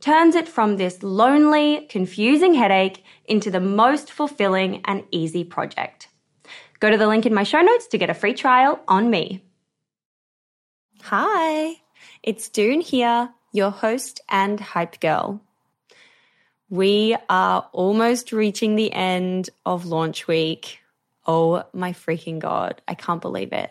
turns it from this lonely, confusing headache into the most fulfilling and easy project. Go to the link in my show notes to get a free trial on me. Hi, it's Doone here, your host and hype girl. We are almost reaching the end of launch week. Oh my freaking God. I can't believe it.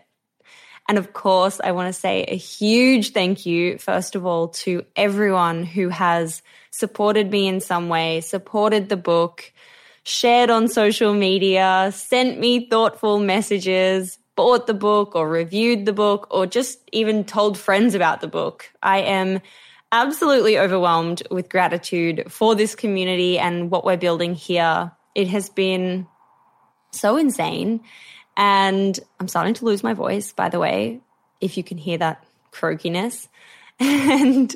And of course, I want to say a huge thank you, first of all, to everyone who has supported me in some way, supported the book, shared on social media, sent me thoughtful messages, bought the book or reviewed the book, or just even told friends about the book. I am absolutely overwhelmed with gratitude for this community and what we're building here. It has been so insane. And I'm starting to lose my voice, by the way, if you can hear that croakiness. And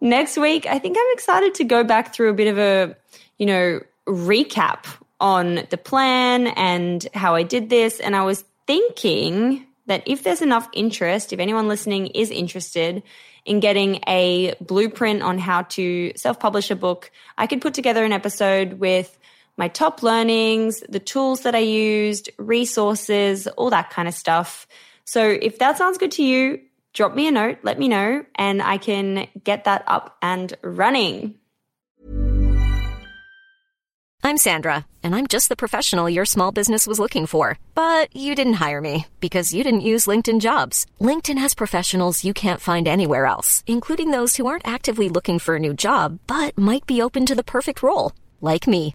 next week, I think I'm excited to go back through a bit of a, you know, recap on the plan and how I did this. And I was thinking that if there's enough interest, if anyone listening is interested in getting a blueprint on how to self publish a book, I could put together an episode with my top learnings, the tools that I used, resources, all that kind of stuff. So if that sounds good to you, drop me a note, let me know, and I can get that up and running. I'm Sandra, and I'm just the professional your small business was looking for. But you didn't hire me because you didn't use LinkedIn jobs. LinkedIn has professionals you can't find anywhere else, including those who aren't actively looking for a new job but might be open to the perfect role, like me.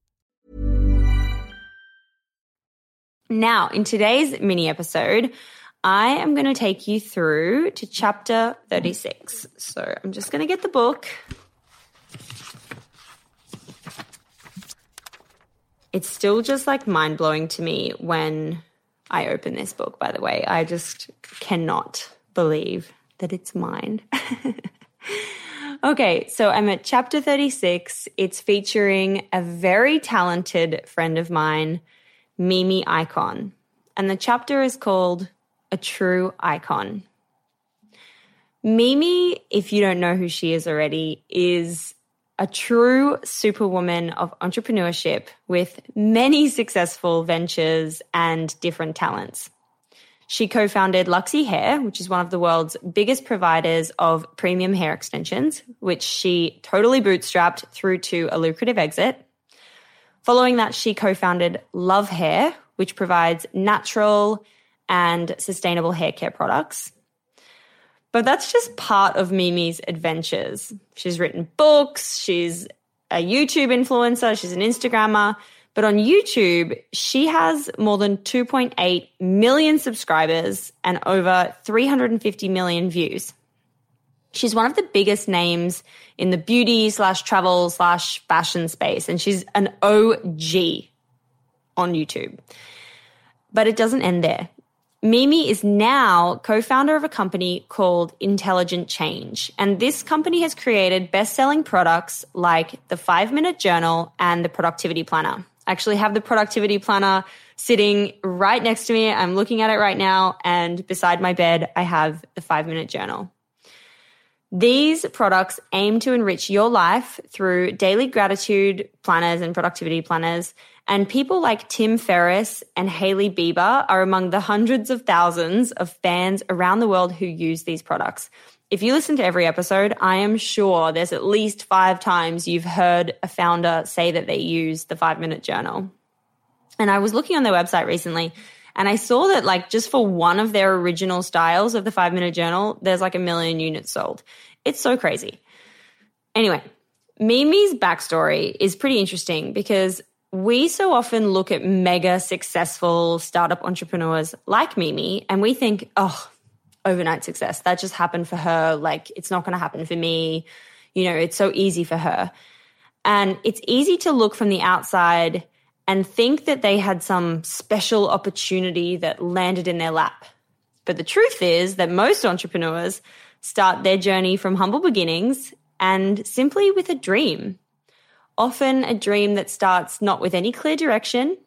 Now, in today's mini episode, I am going to take you through to chapter 36. So I'm just going to get the book. It's still just like mind blowing to me when I open this book, by the way. I just cannot believe that it's mine. okay, so I'm at chapter 36. It's featuring a very talented friend of mine, Mimi Ikonn. And the chapter is called A True Icon. Mimi, if you don't know who she is already, is a true superwoman of entrepreneurship with many successful ventures and different talents. She co founded Luxy Hair, which is one of the world's biggest providers of premium hair extensions, which she totally bootstrapped through to a lucrative exit. Following that, she co founded Love Hair, which provides natural and sustainable hair care products. But that's just part of Mimi's adventures. She's written books, she's a YouTube influencer, she's an Instagrammer. But on YouTube, she has more than 2.8 million subscribers and over 350 million views. She's one of the biggest names in the beauty slash travel slash fashion space, and she's an OG on YouTube. But it doesn't end there. Mimi is now co founder of a company called Intelligent Change. And this company has created best selling products like the Five Minute Journal and the Productivity Planner. I actually have the Productivity Planner sitting right next to me. I'm looking at it right now. And beside my bed, I have the Five Minute Journal. These products aim to enrich your life through daily gratitude planners and productivity planners and people like Tim Ferriss and Hailey Bieber are among the hundreds of thousands of fans around the world who use these products. If you listen to every episode, I am sure there's at least five times you've heard a founder say that they use the five minute journal. And I was looking on their website recently and I saw that, like, just for one of their original styles of the five minute journal, there's like a million units sold. It's so crazy. Anyway, Mimi's backstory is pretty interesting because we so often look at mega successful startup entrepreneurs like Mimi and we think, oh, overnight success. That just happened for her. Like, it's not going to happen for me. You know, it's so easy for her. And it's easy to look from the outside and think that they had some special opportunity that landed in their lap. But the truth is that most entrepreneurs start their journey from humble beginnings and simply with a dream often a dream that starts not with any clear direction,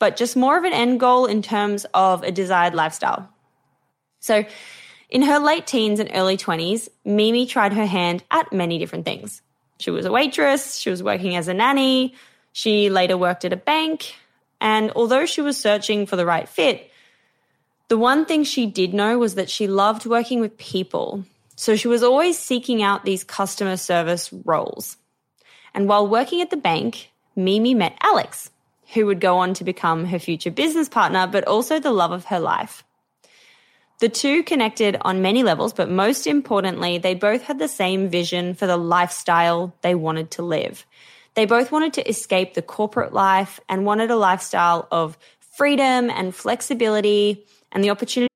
but just more of an end goal in terms of a desired lifestyle. So, in her late teens and early 20s, Mimi tried her hand at many different things. She was a waitress, she was working as a nanny, she later worked at a bank, and although she was searching for the right fit, the one thing she did know was that she loved working with people. So she was always seeking out these customer service roles. And while working at the bank, Mimi met Alex, who would go on to become her future business partner, but also the love of her life. The two connected on many levels, but most importantly, they both had the same vision for the lifestyle they wanted to live. They both wanted to escape the corporate life and wanted a lifestyle of freedom and flexibility and the opportunity.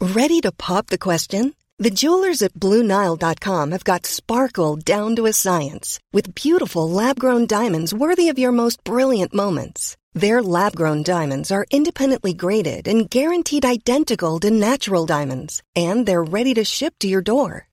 Ready to pop the question? The jewelers at BlueNile.com have got sparkle down to a science with beautiful lab grown diamonds worthy of your most brilliant moments. Their lab grown diamonds are independently graded and guaranteed identical to natural diamonds, and they're ready to ship to your door.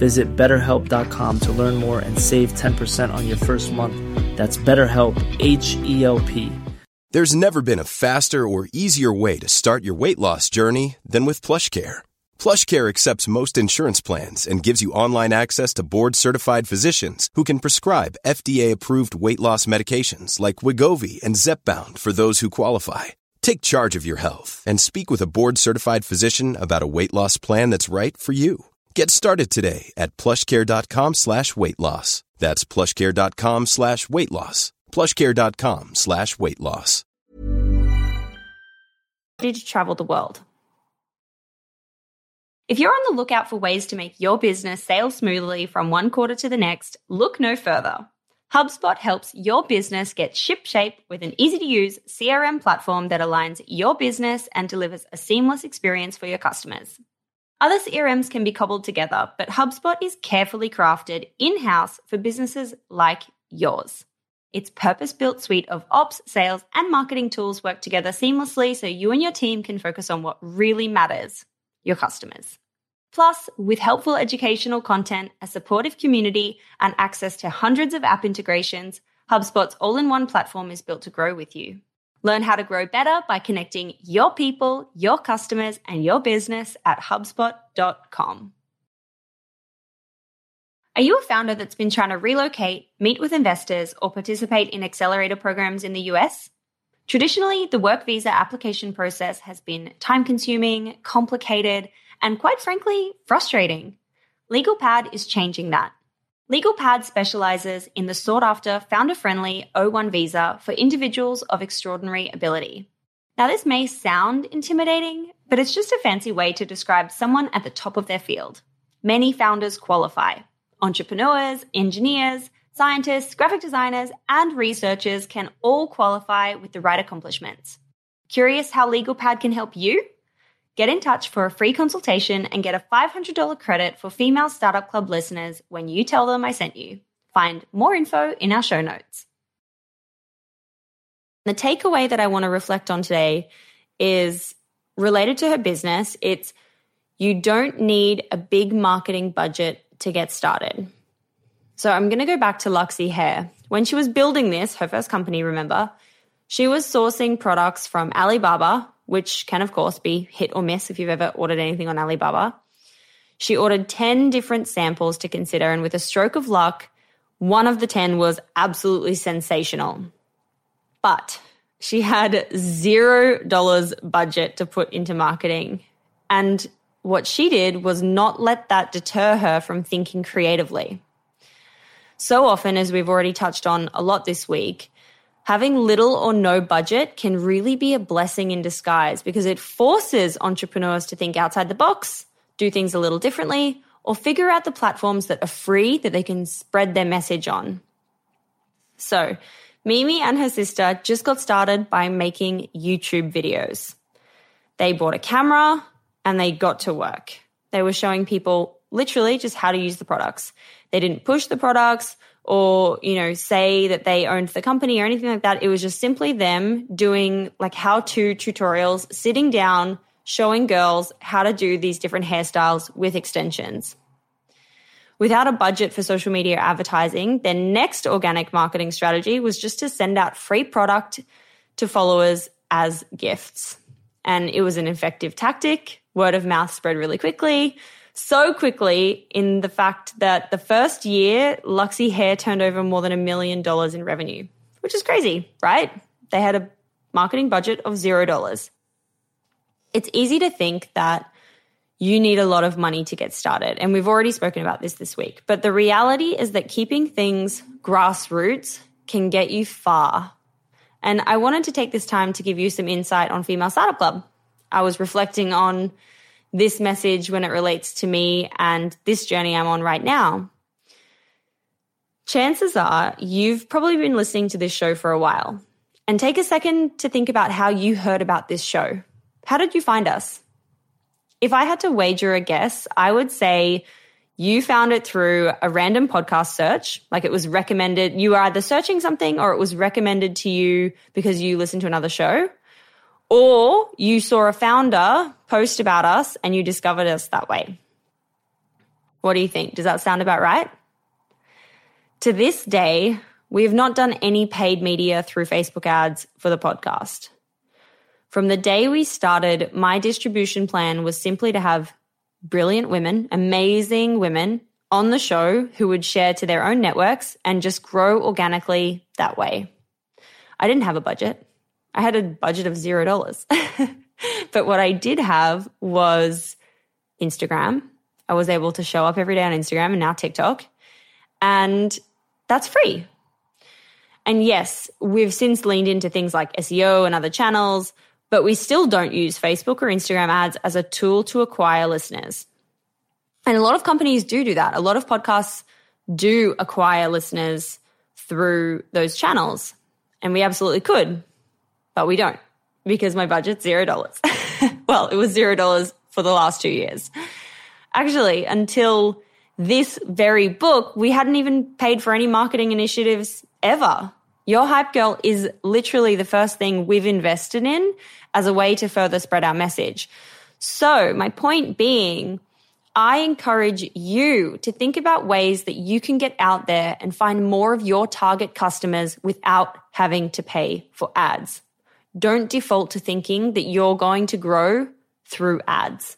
Visit betterhelp.com to learn more and save 10% on your first month. That's BetterHelp, H E L P. There's never been a faster or easier way to start your weight loss journey than with PlushCare. PlushCare accepts most insurance plans and gives you online access to board-certified physicians who can prescribe FDA-approved weight loss medications like Wegovy and Zepbound for those who qualify. Take charge of your health and speak with a board-certified physician about a weight loss plan that's right for you. Get started today at plushcare.com slash weight loss. That's plushcare.com slash weight loss. plushcare.com slash weight loss. ready to travel the world. If you're on the lookout for ways to make your business sail smoothly from one quarter to the next, look no further. HubSpot helps your business get shipshape with an easy to use CRM platform that aligns your business and delivers a seamless experience for your customers. Other CRMs can be cobbled together, but HubSpot is carefully crafted in house for businesses like yours. Its purpose built suite of ops, sales, and marketing tools work together seamlessly so you and your team can focus on what really matters your customers. Plus, with helpful educational content, a supportive community, and access to hundreds of app integrations, HubSpot's all in one platform is built to grow with you. Learn how to grow better by connecting your people, your customers, and your business at HubSpot.com. Are you a founder that's been trying to relocate, meet with investors, or participate in accelerator programs in the US? Traditionally, the work visa application process has been time consuming, complicated, and quite frankly, frustrating. LegalPad is changing that. LegalPad specializes in the sought after, founder friendly O1 visa for individuals of extraordinary ability. Now, this may sound intimidating, but it's just a fancy way to describe someone at the top of their field. Many founders qualify. Entrepreneurs, engineers, scientists, graphic designers, and researchers can all qualify with the right accomplishments. Curious how LegalPad can help you? Get in touch for a free consultation and get a $500 credit for female startup club listeners when you tell them I sent you. Find more info in our show notes. The takeaway that I want to reflect on today is related to her business. It's you don't need a big marketing budget to get started. So I'm going to go back to Luxy Hair. When she was building this, her first company, remember, she was sourcing products from Alibaba, which can, of course, be hit or miss if you've ever ordered anything on Alibaba. She ordered 10 different samples to consider, and with a stroke of luck, one of the 10 was absolutely sensational. But she had zero dollars budget to put into marketing. And what she did was not let that deter her from thinking creatively. So often, as we've already touched on a lot this week, having little or no budget can really be a blessing in disguise because it forces entrepreneurs to think outside the box, do things a little differently, or figure out the platforms that are free that they can spread their message on. So, Mimi and her sister just got started by making YouTube videos. They bought a camera and they got to work. They were showing people literally just how to use the products. They didn't push the products or, you know, say that they owned the company or anything like that. It was just simply them doing like how to tutorials, sitting down, showing girls how to do these different hairstyles with extensions. Without a budget for social media advertising, their next organic marketing strategy was just to send out free product to followers as gifts. And it was an effective tactic. Word of mouth spread really quickly. So quickly, in the fact that the first year, Luxy Hair turned over more than a million dollars in revenue, which is crazy, right? They had a marketing budget of zero dollars. It's easy to think that you need a lot of money to get started. And we've already spoken about this this week. But the reality is that keeping things grassroots can get you far. And I wanted to take this time to give you some insight on Female Startup Club. I was reflecting on this message when it relates to me and this journey I'm on right now. Chances are you've probably been listening to this show for a while. And take a second to think about how you heard about this show. How did you find us? If I had to wager a guess, I would say you found it through a random podcast search. Like it was recommended. You were either searching something or it was recommended to you because you listened to another show. Or you saw a founder post about us and you discovered us that way. What do you think? Does that sound about right? To this day, we have not done any paid media through Facebook ads for the podcast. From the day we started, my distribution plan was simply to have brilliant women, amazing women on the show who would share to their own networks and just grow organically that way. I didn't have a budget. I had a budget of zero dollars. but what I did have was Instagram. I was able to show up every day on Instagram and now TikTok. And that's free. And yes, we've since leaned into things like SEO and other channels, but we still don't use Facebook or Instagram ads as a tool to acquire listeners. And a lot of companies do do that. A lot of podcasts do acquire listeners through those channels. And we absolutely could, but we don't because my budget's zero dollars. well, it was zero dollars for the last two years. Actually, until this very book, we hadn't even paid for any marketing initiatives ever. Your Hype Girl is literally the first thing we've invested in as a way to further spread our message. So, my point being, I encourage you to think about ways that you can get out there and find more of your target customers without having to pay for ads. Don't default to thinking that you're going to grow through ads.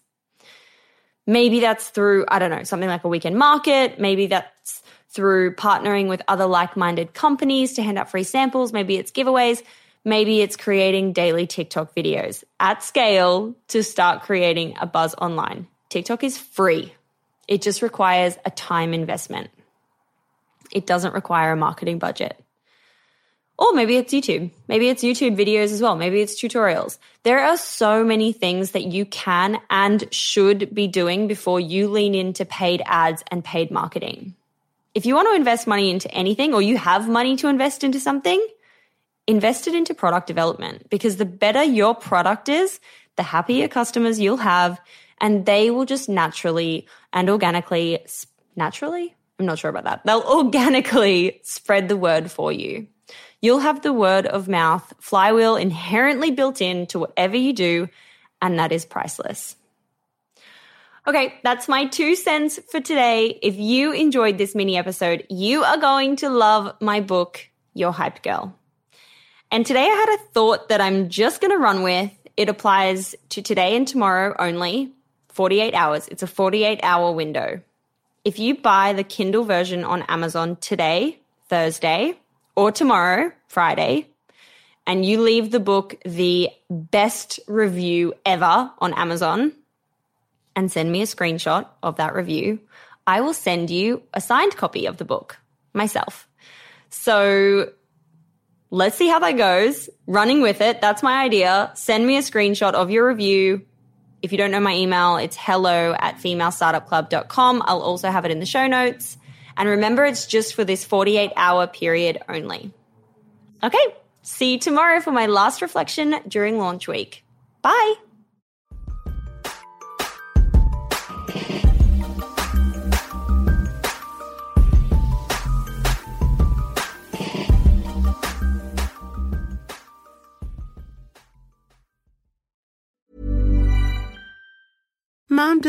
Maybe that's through, I don't know, something like a weekend market. Maybe that's through partnering with other like minded companies to hand out free samples. Maybe it's giveaways. Maybe it's creating daily TikTok videos at scale to start creating a buzz online. TikTok is free, it just requires a time investment. It doesn't require a marketing budget. Or maybe it's YouTube. Maybe it's YouTube videos as well. Maybe it's tutorials. There are so many things that you can and should be doing before you lean into paid ads and paid marketing. If you want to invest money into anything or you have money to invest into something, invest it into product development because the better your product is, the happier customers you'll have and they will just naturally and organically, naturally? I'm not sure about that. They'll organically spread the word for you. You'll have the word of mouth flywheel inherently built in to whatever you do, and that is priceless. Okay, that's my two cents for today. If you enjoyed this mini episode, you are going to love my book, Your Hype Girl. And today I had a thought that I'm just going to run with. It applies to today and tomorrow only, 48 hours. It's a 48 hour window. If you buy the Kindle version on Amazon today, Thursday, or tomorrow, Friday, and you leave the book the best review ever on Amazon and send me a screenshot of that review, I will send you a signed copy of the book myself. So let's see how that goes. Running with it, that's my idea. Send me a screenshot of your review. If you don't know my email, it's hello at femalestartupclub.com. I'll also have it in the show notes. And remember, it's just for this 48 hour period only. Okay, see you tomorrow for my last reflection during launch week. Bye.